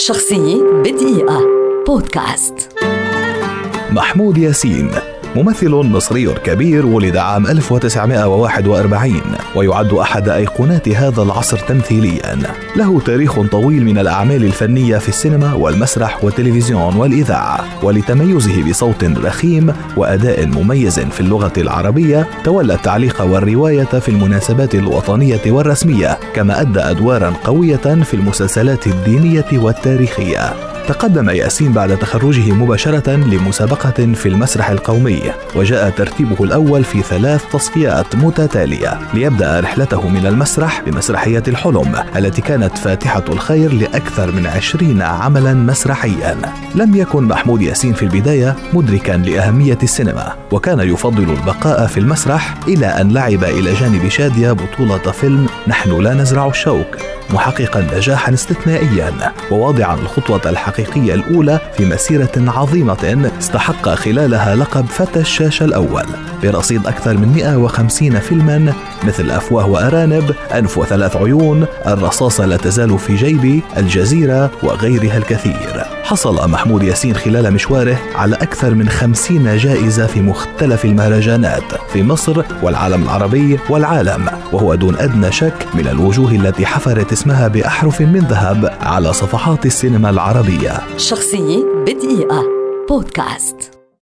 شخصية بدقيقة. بودكاست. محمود ياسين. ممثل مصري كبير ولد عام 1941 ويعد أحد أيقونات هذا العصر تمثيليا. له تاريخ طويل من الأعمال الفنية في السينما والمسرح والتلفزيون والإذاعة ولتميزه بصوت رخيم وأداء مميز في اللغة العربية تولى التعليق والرواية في المناسبات الوطنية والرسمية كما أدى أدوارا قوية في المسلسلات الدينية والتاريخية. تقدم ياسين بعد تخرجه مباشرة لمسابقة في المسرح القومي وجاء ترتيبه الأول في ثلاث تصفيات متتالية ليبدأ رحلته من المسرح بمسرحية الحلم التي كانت فاتحة الخير لأكثر من عشرين عملا مسرحيا. لم يكن محمود ياسين في البداية مدركا لأهمية السينما وكان يفضل البقاء في المسرح إلى أن لعب إلى جانب شادية بطولة فيلم نحن لا نزرع الشوك. محققا نجاحا استثنائيا وواضعا الخطوة الحقيقية الأولى في مسيرة عظيمة استحق خلالها لقب فتى الشاشة الأول. برصيد أكثر من 150 فيلما مثل أفواه وأرانب أنف وثلاث عيون الرصاصة لا تزال في جيبي الجزيرة وغيرها الكثير. حصل محمود ياسين خلال مشواره على أكثر من خمسين جائزة في مختلف المهرجانات في مصر والعالم العربي والعالم وهو دون أدنى شك من الوجوه التي حفرت اسمها بأحرف من ذهب على صفحات السينما العربية. شخصية بدقيقة. بودكاست.